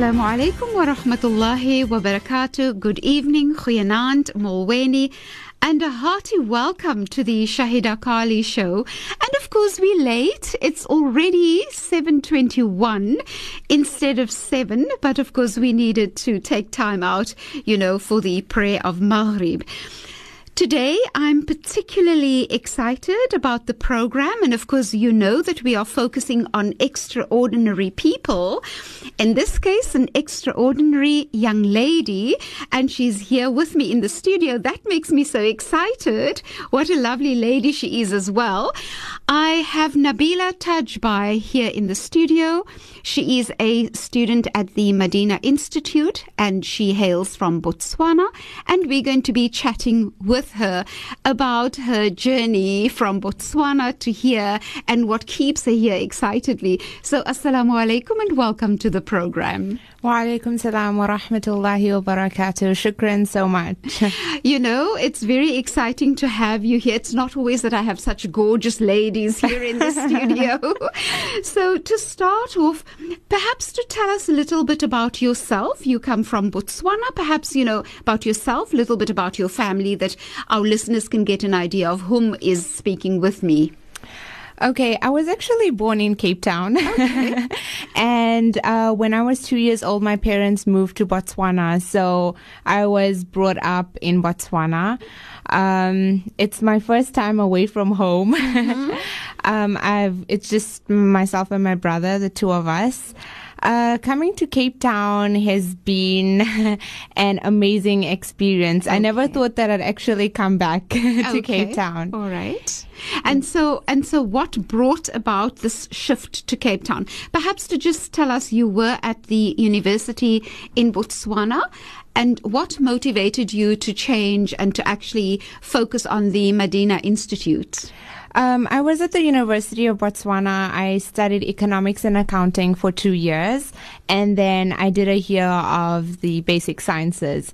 Assalamu alaikum wa rahmatullahi wa. Good evening, Goeienaand, Molweni, and a hearty welcome to the Shahida Kali show. And of course, we're late. It's already 7.21 instead of 7. But of course, we needed to take time out, you know, for the prayer of Maghrib. Today, I'm particularly excited about the program. And of course, you know that we are focusing on extraordinary people. In this case, an extraordinary young lady. And she's here with me in the studio. That makes me so excited. What a lovely lady she is as well. I have Nabeela Tajbhai here in the studio. She is a student at the Medina Institute and she hails from Botswana. And we're going to be chatting with her about her journey from Botswana to here and what keeps her here excitedly. So, Assalamu alaikum and welcome to the program. Wa alaikum salam wa rahmatullahi wa barakatuh. Shukran so much. You know, it's very exciting to have you here. It's not always that I have such gorgeous ladies here in the studio. so, to start off, perhaps to tell us a little bit about yourself. You come from Botswana, perhaps, you know, about yourself, a little bit about your family that our listeners can get an idea of whom is speaking with me. Okay, I was actually born in Cape Town. Okay. and uh, when I was two years old, my parents moved to Botswana. So I was brought up in Botswana. Um, it's my first time away from home. um, I've, it's just myself and my brother, the two of us. Uh, coming to Cape Town has been an amazing experience. I never thought that I'd actually come back to Okay. Cape Town. All right. And so and so what brought about this shift to Cape Town? Perhaps to just tell us you were at the university in Botswana and what motivated you to change and to actually focus on the Medina Institute? Um, I was at the University of Botswana. I studied economics and accounting for two years, and then I did a year of the basic sciences.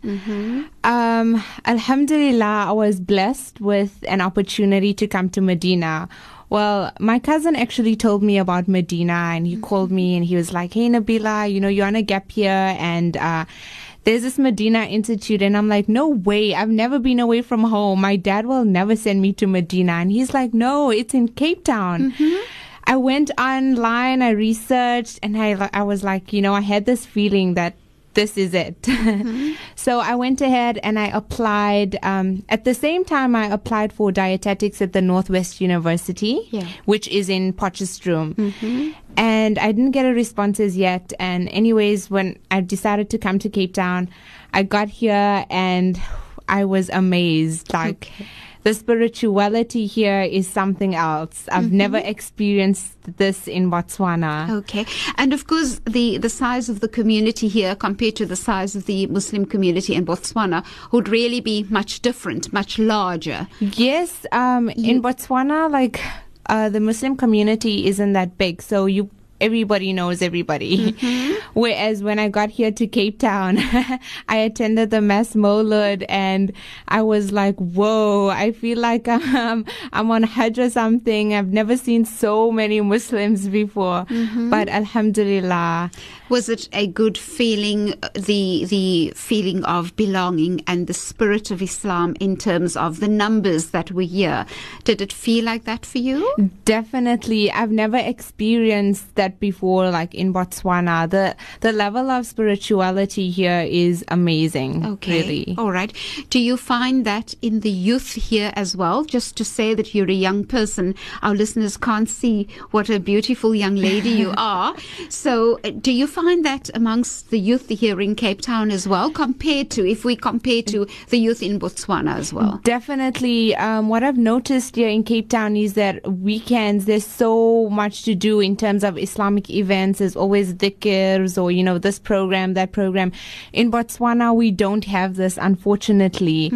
Um, Alhamdulillah, I was blessed with an opportunity to come to Medina. Well, my cousin actually told me about Medina, and he called me and he was like, "Hey, Nabeela, you know you're on a gap year, and uh, there's this Medina Institute. And I'm like, no way. I've never been away from home. My dad will never send me to Medina. And he's like, no, it's in Cape Town. Mm-hmm. I went online, I researched, and I, I was like, you know, I had this feeling that this is it. so I went ahead and I applied. Um, at the same time, I applied for dietetics at the Northwest University, Yeah. which is in Potchefstroom. And I didn't get a responses yet. And anyways, when I decided to come to Cape Town, I got here and I was amazed. Like Okay. The spirituality here is something else. I've never experienced this in Botswana. Okay. And of course, the, the size of the community here compared to the size of the Muslim community in Botswana would really be much different, much larger. Yes, um, in Botswana, like uh, the Muslim community isn't that big, so you everybody knows everybody. Whereas when I got here to Cape Town, I attended the Mass Molud and I was like, whoa, I feel like um, I'm on Hajj or something. I've never seen so many Muslims before. But Alhamdulillah. Was it a good feeling, uh, the the feeling of belonging and the spirit of Islam in terms of the numbers that were here? Did it feel like that for you? Definitely. I've never experienced that before, like in Botswana. The the level of spirituality here is amazing. Okay. Really. All right. Do you find that in the youth here as well? Just to say that you're a young person, our listeners can't see what a beautiful young lady you are. So, uh, do you find that amongst the youth here in Cape Town as well, compared to if we compare to the youth in Botswana as well? Definitely. Um, what I've noticed here in Cape Town is that weekends, there's so much to do in terms of Islamic events. There's always dhikr's or, you know, this program, that program. In Botswana, we don't have this, unfortunately.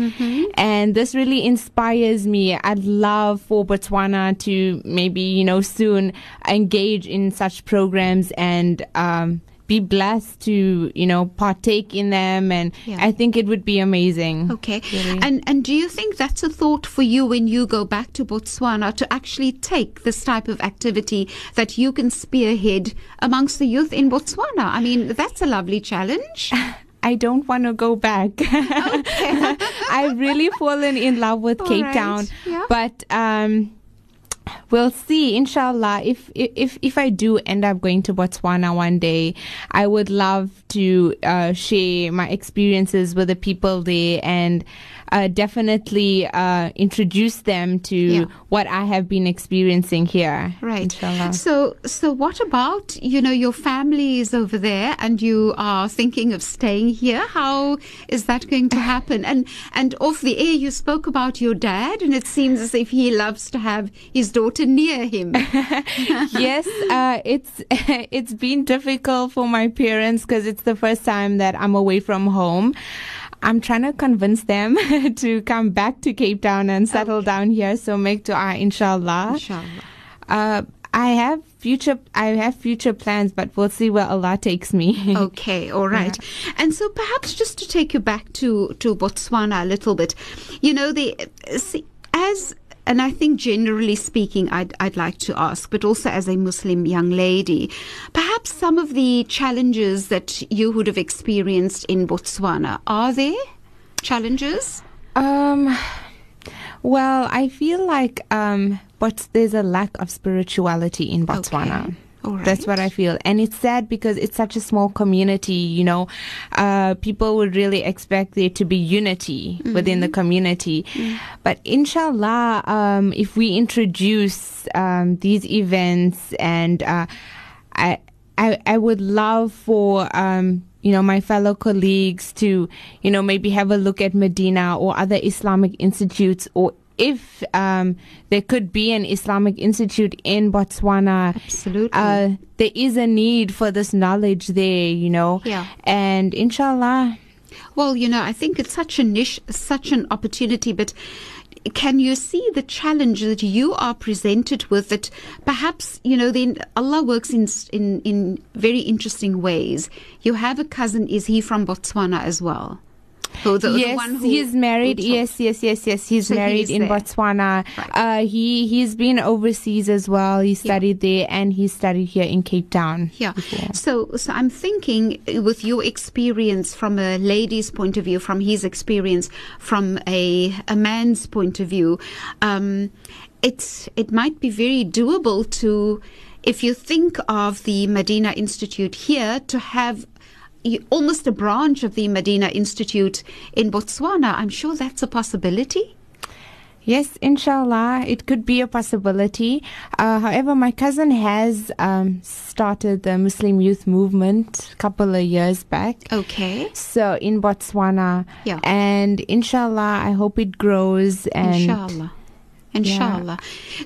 And this really inspires me. I'd love for Botswana to maybe, you know, soon engage in such programs and, um, be blessed to, you know, partake in them. And Yeah. I think it would be amazing. Okay. Really. And and do you think that's a thought for you when you go back to Botswana to actually take this type of activity that you can spearhead amongst the youth in Botswana? I mean, that's a lovely challenge. I don't want to go back. I've really fallen in love with All Cape right. Town. Yeah. But um we'll see. Inshallah if if if I do end up going to Botswana one day I would love to uh, share my experiences with the people there and uh, definitely uh, introduce them to Yeah. what I have been experiencing here Right. inshallah So, so what about you know your family is over there, and you are thinking of staying here? How is that going to happen? And and off the air, you spoke about your dad, and it seems as if he loves to have his daughter near him. yes, uh, it's it's been difficult for my parents because it's the first time that I'm away from home. I'm trying to convince them to come back to Cape Town and settle down here. So make dua, inshallah. Inshallah. Uh, I have future, I have future plans, but we'll see where Allah takes me. Okay, all right. And so perhaps just to take you back to, to Botswana a little bit, you know, the see, as and I think generally speaking, I'd, I'd like to ask, but also as a Muslim young lady, perhaps some of the challenges that you would have experienced in Botswana, are there challenges? Um, well, I feel like um, but there's a lack of spirituality in Botswana. Okay. All right. That's what I feel, and it's sad because it's such a small community. You know, uh, people would really expect there to be unity within the community, but inshallah, um, if we introduce um, these events, and uh, I, I, I would love for um, you know my fellow colleagues to you know maybe have a look at Medina or other Islamic institutes or if um, there could be an Islamic institute in Botswana, Absolutely. uh, there is a need for this knowledge there, you know. Yeah. And inshallah, Well, you know, I think it's such a niche, such an opportunity, but can you see the challenge that you are presented with that perhaps, you know, then Allah works in, in, in very interesting ways. You have a cousin, is he from Botswana as well? So the, the yes, one who- he's married. Yes, yes, yes, yes. He's So married he's in there. Botswana. Right. Uh, he he's been overseas as well. He studied there and he studied here in Cape Town. Yeah. before. So, so I'm thinking uh, with your experience from a lady's point of view, from his experience from a a man's point of view, um, it's it might be very doable to, if you think of the Medina Institute here, to have. Almost a branch of the Medina Institute in Botswana. I'm sure that's a possibility. Yes, inshallah, it could be a possibility. Uh, however, my cousin has um, started the Muslim youth movement a couple of years back. Okay. So in Botswana, Yeah. and inshallah, I hope it grows. And Inshallah. Inshallah.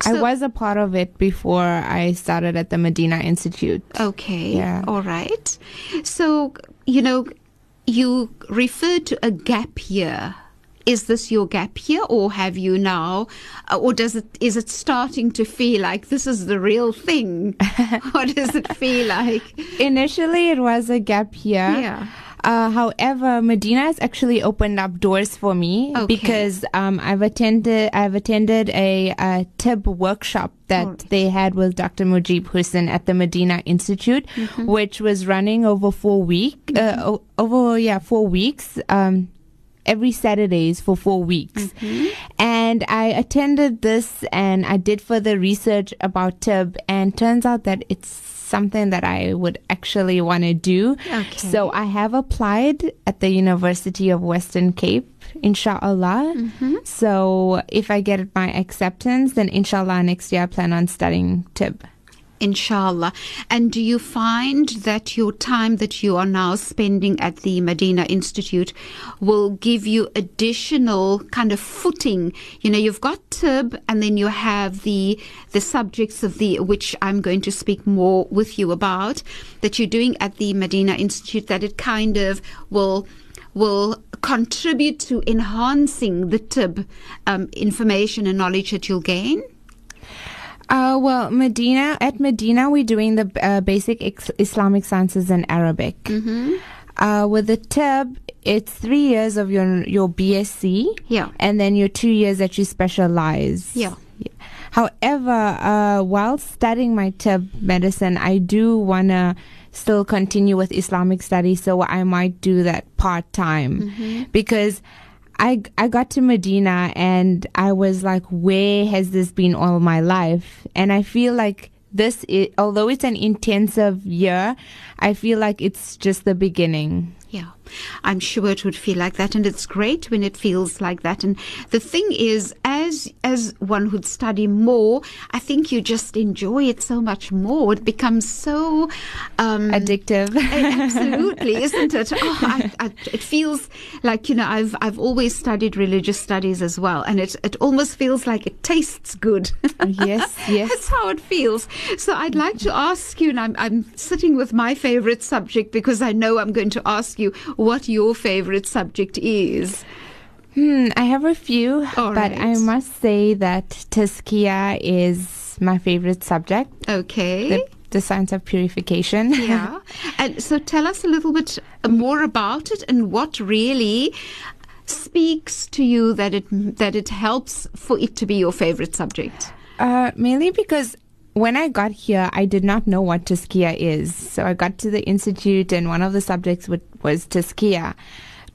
I So- was a part of it before I started at the Medina Institute. Okay. Yeah. All right. So, you know, you referred to a gap year. Is this your gap year, or have you now, uh, or does it is it starting to feel like this is the real thing? what does it feel like? Initially, it was a gap year. Yeah. Uh, however, Medina has actually opened up doors for me Okay. because um, I've attended I've attended a, a Tibb workshop that Alright. they had with Dr. Mujib Hussain at the Medina Institute, Mm-hmm. which was running over four week uh, over yeah four weeks. Um, every Saturdays for four weeks. Mm-hmm. And I attended this and I did further research about Tibb and turns out that it's something that I would actually want to do. Okay. So I have applied at the University of Western Cape, inshallah. Mm-hmm. So if I get my acceptance, then inshallah next year I plan on studying Tibb. Inshallah. And do you find that your time that you are now spending at the Medina Institute will give you additional kind of footing? You know, you've got Tibb and then you have the the subjects of the which I'm going to speak more with you about that you're doing at the Medina Institute that it kind of will will contribute to enhancing the Tibb um, information and knowledge that you'll gain. Uh, well, Medina at Medina, we're doing the uh, basic ex- Islamic sciences and Arabic. Mm-hmm. Uh, with the Tibb, it's three years of your your BSc. Yeah. And then your two years that you specialize. Yeah. However, uh, while studying my Tibb medicine, I do want to still continue with Islamic studies, so I might do that part time because I I got to Medina and I was like, where has this been all my life? And I feel like this, is, although it's an intensive year, I feel like it's just the beginning. Yeah, I'm sure it would feel like that, and it's great when it feels like that. And the thing is, as as one would study more, I think you just enjoy it so much more. It becomes so um, Addictive. Absolutely, isn't it? Oh, I, I, it feels like you know I've I've always studied religious studies as well, and it it almost feels like it tastes good. yes, yes. That's how it feels. So I'd like to ask you, and I'm I'm sitting with my favorite subject because I know I'm going to ask you what your favorite subject is. Hmm, I have a few, All but right. I must say that Tazkiya is my favorite subject, Okay. the, the science of purification. yeah. And so tell us a little bit more about it and what really speaks to you that it that it helps for it to be your favorite subject. Uh, mainly because when I got here, I did not know what Tazkiya is. So I got to the institute, and one of the subjects would, was Tazkiya.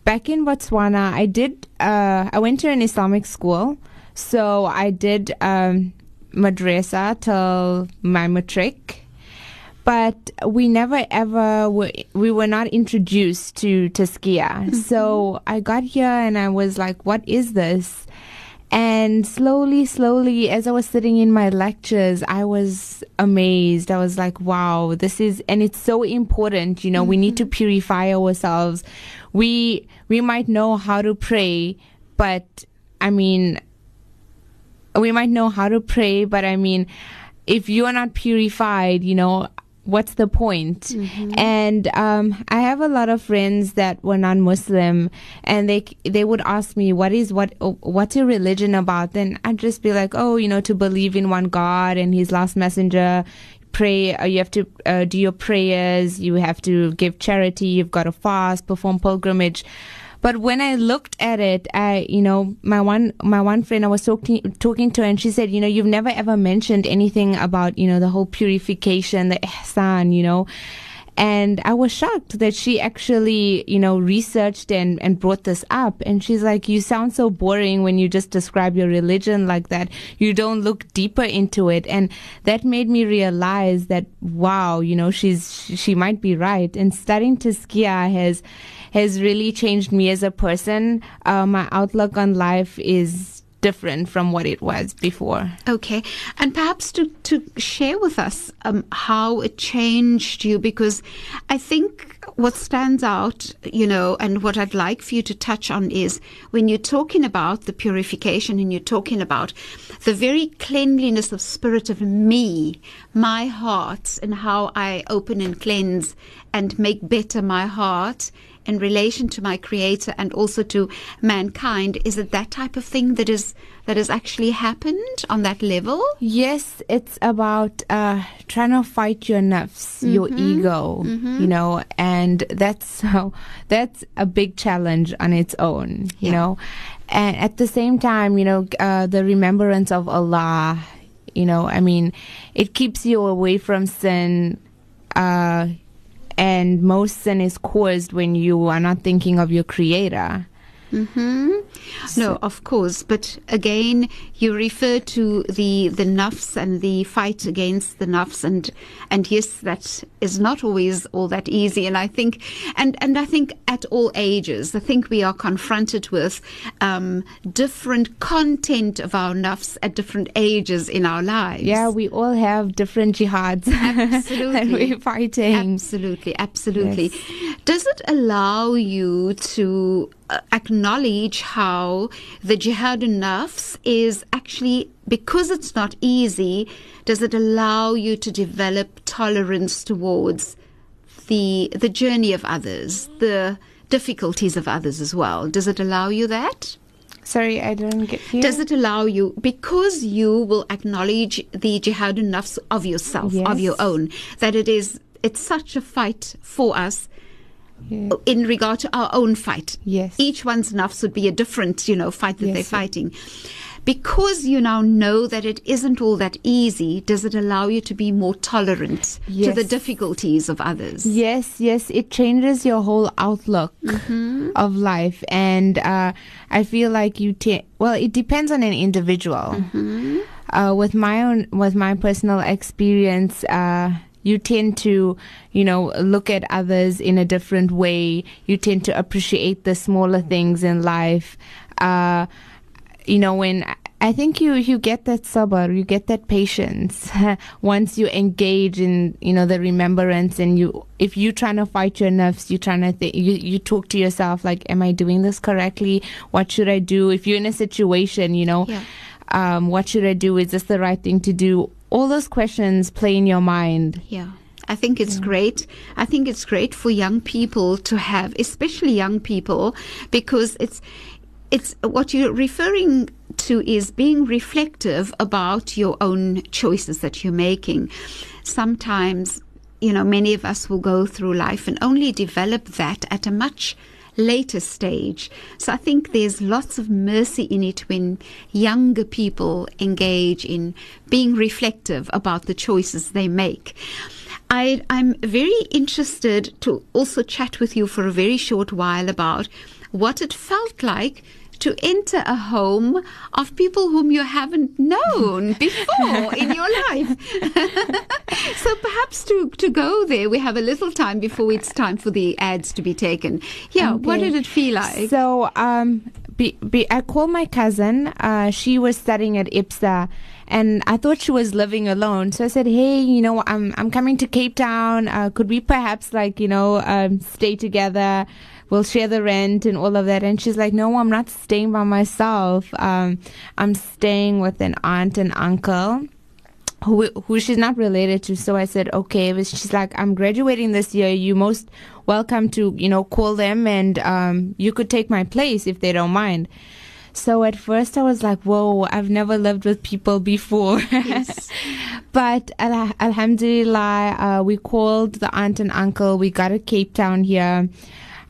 Back in Botswana, I did. Uh, I went to an Islamic school, so I did um, madrasa till my matric. But we never ever were, we were not introduced to Tazkiya. So I got here and I was like, what is this? And slowly, slowly, as I was sitting in my lectures, I was amazed. I was like, wow, this is, and it's so important. You know, we need to mm-hmm. purify ourselves. We, we might know how to pray, but I mean, we might know how to pray, but I mean, if you are not purified, you know, what's the point? And um, I have a lot of friends that were non-Muslim, and they they would ask me, "What is what? What's your religion about?" Then I'd just be like, "Oh, you know, to believe in one God and His last messenger." Pray. Uh, you have to uh, do your prayers. You have to give charity. You've got to fast, perform pilgrimage. But when I looked at it, I, you know, my one, my one friend, I was talking, talking to her and she said, you know, you've never ever mentioned anything about, you know, the whole purification, the ihsan, you know. And I was shocked that she actually, you know, researched and, and brought this up. And she's like, you sound so boring when you just describe your religion like that. You don't look deeper into it. And that made me realize that, wow, you know, she's, she might be right. And studying Tazkiya has, has really changed me as a person. Uh, my outlook on life is different from what it was before. Okay, and perhaps to to share with us um, how it changed you, because I think what stands out, you know, and what I'd like for you to touch on is when you're talking about the purification and you're talking about the very cleanliness of spirit of me, my heart, and how I open and cleanse and make better my heart in relation to my creator and also to mankind is it that type of thing that is that has actually happened on that level Yes, it's about uh, trying to fight your nafs, your ego, you know, and that's so that's a big challenge on its own, you Yeah. know, and at the same time, you know, uh, the remembrance of Allah, you know, I mean, it keeps you away from sin. Uh, and most sin is caused when you are not thinking of your creator. Hmm no of course but again you refer to the the nafs and the fight against the nafs and and yes that is not always all that easy and i think and and i think at all ages i think we are confronted with um, different content of our nafs at different ages in our lives Yeah, we all have different jihads that Absolutely. we're fighting. Absolutely, absolutely. Does it allow you to acknowledge how the jihad nafs is actually because it's not easy? Does it allow you to develop tolerance towards the the journey of others, the difficulties of others as well? Does it allow you that? Sorry, I didn't get you. Does it allow you, because you will acknowledge the jihadun nafs of yourself, Yes. of your own, that it is, it's such a fight for us Yeah. in regard to our own fight. Yes. Each one's nafs would be a different, you know, fight that Yes. they're fighting. Because you now know that it isn't all that easy, does it allow you to be more tolerant to the difficulties of others? Yes, yes, it changes your whole outlook of life, and uh, I feel like you. ta- well, it depends on an individual. Uh, with my own, with my personal experience, uh, you tend to, you know, look at others in a different way. You tend to appreciate the smaller things in life. Uh, you know, when I think you you get that sabr, you get that patience once you engage in you know the remembrance, and you if you're trying to fight your nerves, you're trying to you you talk to yourself like, am I doing this correctly? What should I do? If you're in a situation, you know, Yeah. um, what should I do? Is this the right thing to do? All those questions play in your mind. Yeah. I think it's great. I think it's great for young people to have, especially young people, because it's it's what you're referring to is being reflective about your own choices that you're making. Sometimes, you know, many of us will go through life and only develop that at a much later stage. So I think there's lots of mercy in it when younger people engage in being reflective about the choices they make. I, I'm very interested to also chat with you for a very short while about what it felt like to enter a home of people whom you haven't known before in your life. so perhaps to, to go there, we have a little time before it's time for the ads to be taken. Yeah, what did it feel like? So, um, be, be, I called my cousin. Uh, she was studying at IPSA, and I thought she was living alone. So I said, "Hey, you know, I'm I'm coming to Cape Town. Uh, could we perhaps like you know um, stay together? We'll share the rent and all of that." And she's like, "No, I'm not staying by myself. Um, I'm staying with an aunt and uncle." who who she's not related to. So I said, okay. But she's like, I'm graduating this year. You most welcome to you know call them, and um, you could take my place if they don't mind. So at first I was like, whoa, I've never lived with people before. Yes. but al- alhamdulillah, uh, we called the aunt and uncle. We got a Cape Town here.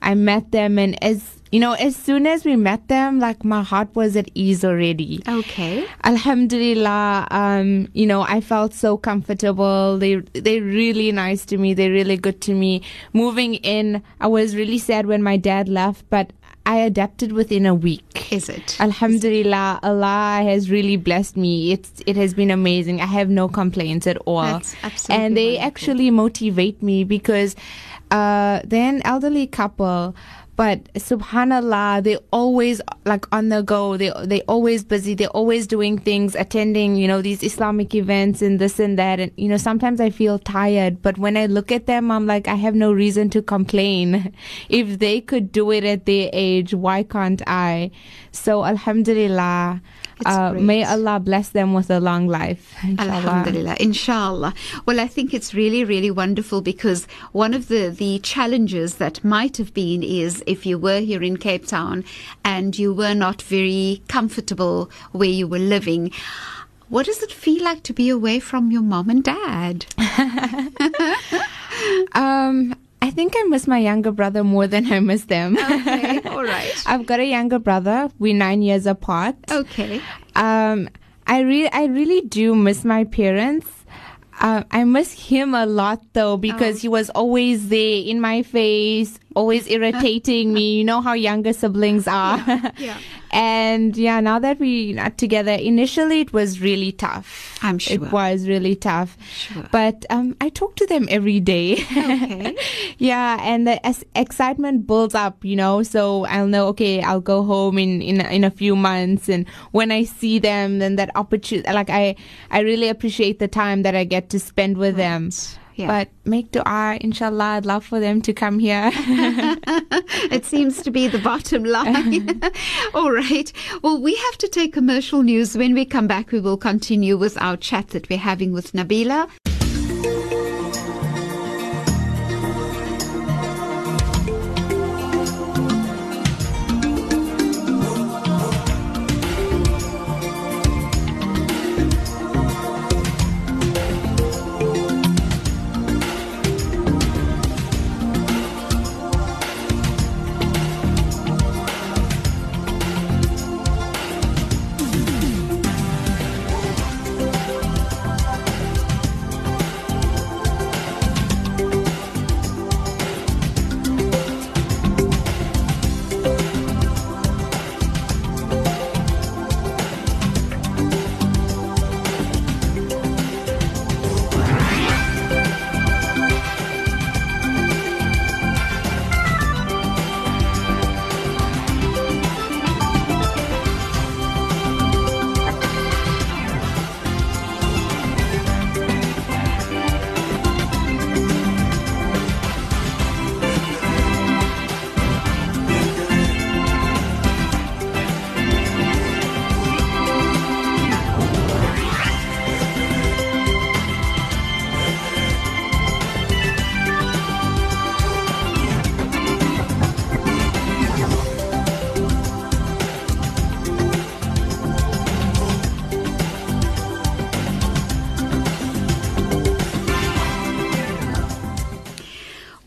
I met them, and as you know, as soon as we met them, like my heart was at ease already. Okay. Alhamdulillah, um, you know, I felt so comfortable. They they're really nice to me. They're really good to me. Moving in, I was really sad when my dad left, but I adapted within a week. Is it? Alhamdulillah, Allah has really blessed me. It's it has been amazing. I have no complaints at all. That's absolutely and they wonderful. actually motivate me because uh, they're an elderly couple. But subhanallah, they always like on the go. They they always busy. They're always doing things, attending you know these Islamic events and this and that. And you know sometimes I feel tired, but when I look at them, I'm like I have no reason to complain. if they could do it at their age, why can't I? So alhamdulillah, uh, may Allah bless them with a long life. inshallah. Alhamdulillah, inshallah. Well, I think it's really, really wonderful because one of the, the challenges that might have been is if you were here in Cape Town and you were not very comfortable where you were living. What does it feel like to be away from your mom and dad? Um, I think I miss my younger brother more than I miss them. Okay, all right. I've got a younger brother. We're nine years apart. Okay. Um, I really, I really do miss my parents. Uh, I miss him a lot though because Oh. he was always there in my face, always irritating me. You know how younger siblings are. yeah. and yeah, now that we're together, initially it was really tough. I'm sure. It was really tough. Sure. But um, I talk to them every day. Okay. yeah, and the as- excitement builds up, you know. So I'll know, okay, I'll go home in in in a few months, and when I see them, then that opportunity, like I I really appreciate the time that I get to spend with them. Yeah. But make dua, inshallah. I'd love for them to come here. it seems to be the bottom line. All right. Well, we have to take commercial news. When we come back, we will continue with our chat that we're having with Nabeela.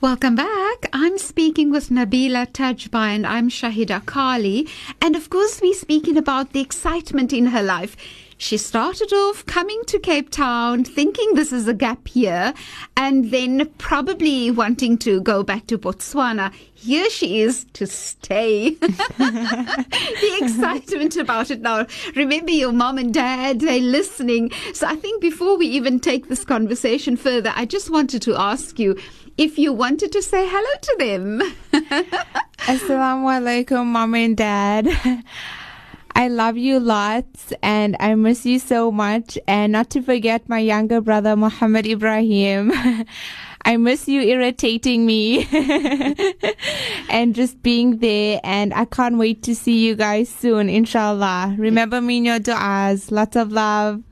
Welcome back. I'm speaking with Nabeela Tajbhai and I'm Shahida Kali. And of course, we're speaking about the excitement in her life. She started off coming to Cape Town thinking this is a gap year and then probably wanting to go back to Botswana. Here she is to stay. the excitement about it now. Remember your mom and dad, they're listening. So I think before we even take this conversation further, I just wanted to ask you if you wanted to say hello to them. Assalamu alaikum, mom and dad. I love you lots and I miss you so much. And not to forget my younger brother, Muhammad Ibrahim. I miss you irritating me and just being there. And I can't wait to see you guys soon, inshallah. Remember me in your du'as. Lots of love.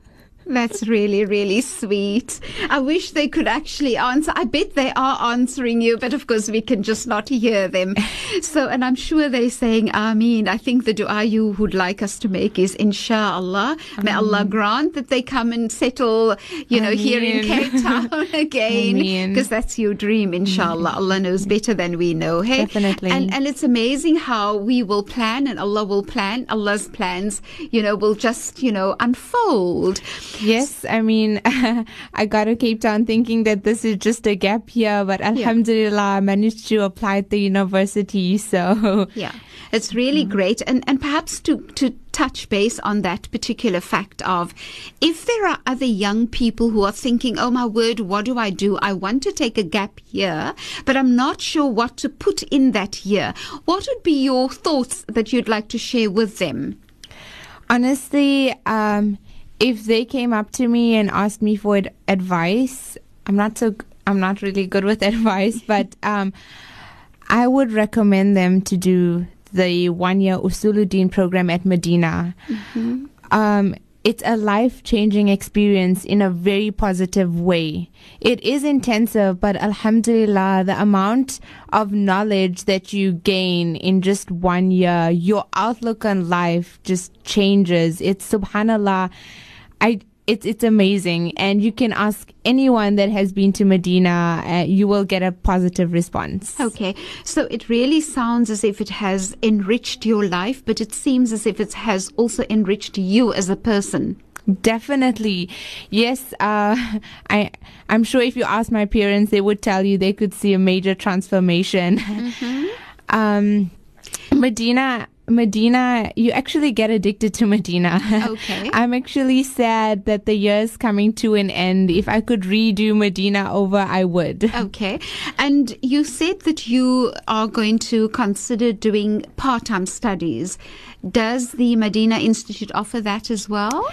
That's really, really sweet. I wish they could actually answer. I bet they are answering you, but of course we can just not hear them. So, and I'm sure they're saying Ameen. I think the dua you would like us to make is Inshallah. May Allah grant that they come and settle, you know, here in Cape Town again. Because that's your dream, Inshallah. Allah knows better than we know. Hey? Definitely. And, and it's amazing how we will plan and Allah will plan. Allah's plans, you know, will just, you know, unfold. Yes, I mean, I got to Cape Town thinking that this is just a gap year, but Alhamdulillah, I managed to apply at the university. So yeah, it's really great, and and perhaps to to touch base on that particular fact of if there are other young people who are thinking, oh my word, what do I do? I want to take a gap year, but I'm not sure what to put in that year. What would be your thoughts that you'd like to share with them? honestly, um, if they came up to me and asked me for advice, I'm not so I'm not really good with advice, but um, I would recommend them to do the one year Usuluddin program at Medina. Um, it's a life changing experience in a very positive way. It is intensive, but Alhamdulillah, the amount of knowledge that you gain in just one year, your outlook on life just changes. It's subhanallah. I, it's, it's amazing. And you can ask anyone that has been to Medina, uh, you will get a positive response. Okay, so it really sounds as if it has enriched your life, but it seems as if it has also enriched you as a person. Definitely, yes. Uh, I I'm sure if you ask my parents, they would tell you they could see a major transformation. um, Medina. Medina, you actually get addicted to Medina. Okay. I'm actually sad that the year's coming to an end. If I could redo Medina over, I would. Okay, and you said that you are going to consider doing part time studies. Does the Medina Institute offer that as well?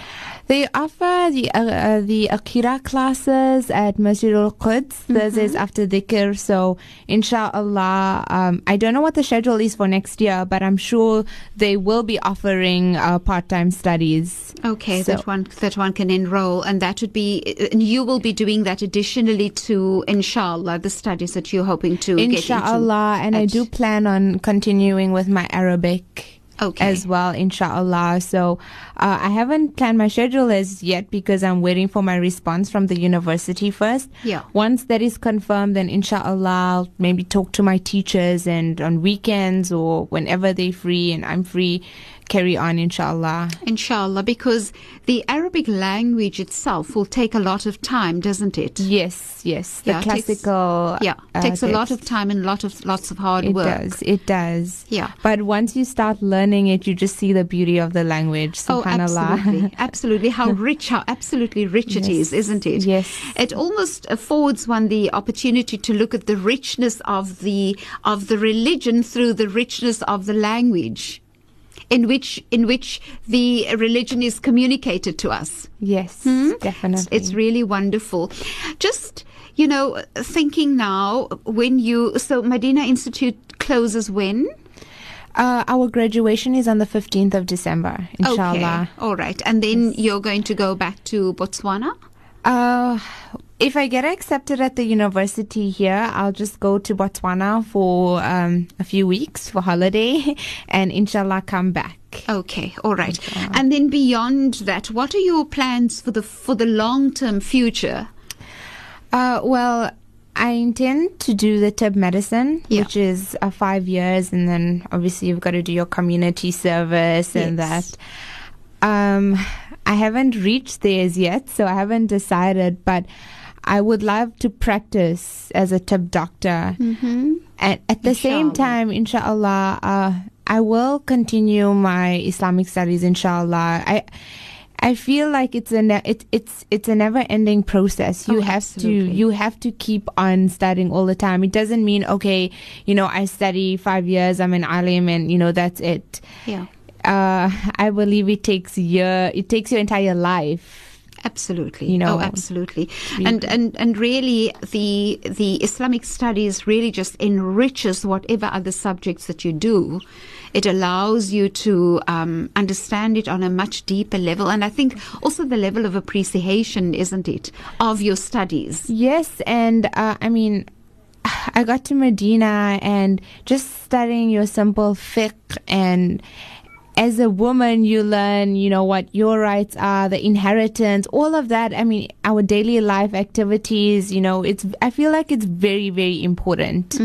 They offer the uh, uh, the Akira classes at Masjid al Quds Thursdays after dhikr. So, inshallah, um, I don't know what the schedule is for next year, but I'm sure they will be offering uh, part time studies. Okay, So- that one that one can enroll, and that would be, and you will be doing that additionally to, inshallah, the studies that you're hoping to. Inshallah, and I do plan on continuing with my Arabic. Okay. As well, inshallah. So, uh, I haven't planned my schedule as yet because I'm waiting for my response from the university first. Yeah. Once that is confirmed, then inshallah, I'll maybe talk to my teachers and on weekends or whenever they're free and I'm free, carry on, inshallah. Inshallah, because the Arabic language itself will take a lot of time, doesn't it? Yes, yes. The Yeah, it takes- classical. Yeah, uh, takes a lot of time and lot of lots of hard It work. It does. It does. Yeah. But once you start learning it, you just see the beauty of the language. Oh, absolutely. Absolutely. How rich, how absolutely rich it is, isn't it? Yes. It almost affords one the opportunity to look at the richness of the, of the religion through the richness of the language in which, in which the religion is communicated to us. yes, definitely. It's really wonderful. Just, you know, thinking now when you, so Medina Institute closes when? uh, our graduation is on the 15th of December, inshallah. Okay. All right. And then you're going to go back to Botswana? Uh, if I get accepted at the university here, I'll just go to Botswana for um, a few weeks for holiday and inshallah come back. Okay, all right. And then beyond that, what are your plans for the for the long term future? Uh, well, I intend to do the Tibb medicine, Yeah. which is uh, five years, and then obviously you've got to do your community service and Yes. that. Um, I haven't reached theirs yet, so I haven't decided, but I would love to practice as a Tibb doctor. Mm-hmm. And at the same time, inshallah, uh, I will continue my Islamic studies, inshallah. I, I feel like it's a ne- it, it's it's a never ending process. You Oh, have absolutely. to you have to keep on studying all the time. It doesn't mean okay, you know, I study five years, I'm an alim, and you know that's it. Yeah. Uh, I believe it takes year. It takes your entire life. Absolutely. You know, oh, absolutely. And, and, and really the, the Islamic studies really just enriches whatever other subjects that you do. It allows you to um, understand it on a much deeper level. And I think also the level of appreciation, isn't it, of your studies? Yes, and uh, I mean, I got to Medina and just studying your simple fiqh and as a woman you learn you know what your rights are the inheritance all of that i mean our daily life activities you know it's i feel like it's very very important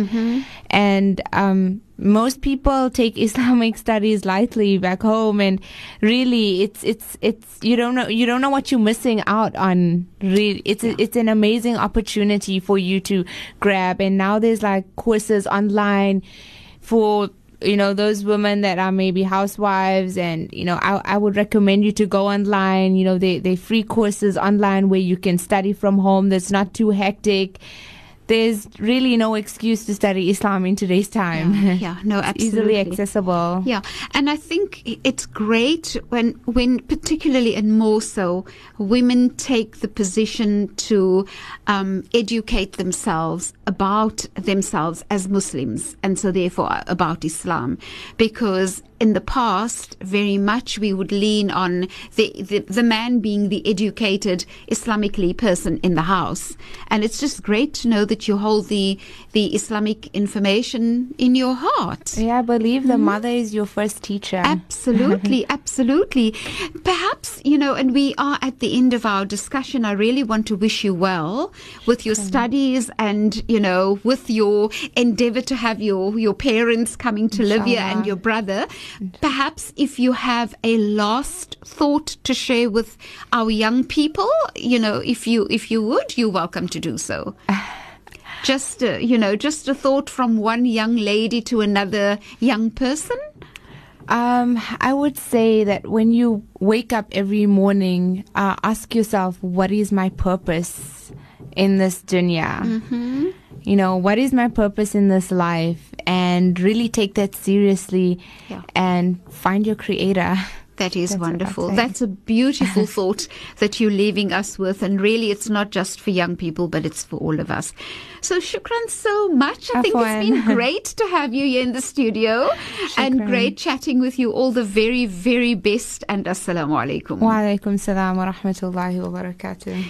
and um most people take Islamic studies lightly back home, and really, it's it's it's you don't know you don't know what you're missing out on. Really, it's a, it's an amazing opportunity for you to grab. And now there's like courses online for you know those women that are maybe housewives and you know I, I would recommend you to go online. You know they they free courses online where you can study from home. That's not too hectic there's really no excuse to study Islam in today's time. Yeah, yeah, no, It's absolutely. easily accessible. Yeah, and I think it's great when, when particularly and more so, women take the position to um, educate themselves about themselves as Muslims, and so therefore about Islam, because in the past, very much we would lean on the, the the man being the educated Islamically person in the house, and it's just great to know that you hold the the Islamic information in your heart. Yeah, I believe the mm-hmm. mother is your first teacher. Absolutely, absolutely. Perhaps, you know, and we are at the end of our discussion. I really want to wish you well with your studies and, you know, with your endeavor to have your, your parents coming to live here and your brother. Perhaps if you have a last thought to share with our young people, you know, if you, if you would, you're welcome to do so. Just, uh, you know, just a thought from one young lady to another young person. Um, I would say that when you wake up every morning, uh, ask yourself, what is my purpose in this dunya? Mm-hmm. You know, what is my purpose in this life? And really take that seriously Yeah. and find your creator. That is That's wonderful. That's a beautiful thought that you're leaving us with. And really, it's not just for young people, but it's for all of us. So, shukran so much. I think it's been great to have you here in the studio and great chatting with you. All the very, very best. And assalamu alaikum. Wa alaikum salam wa rahmatullahi wa barakatuh.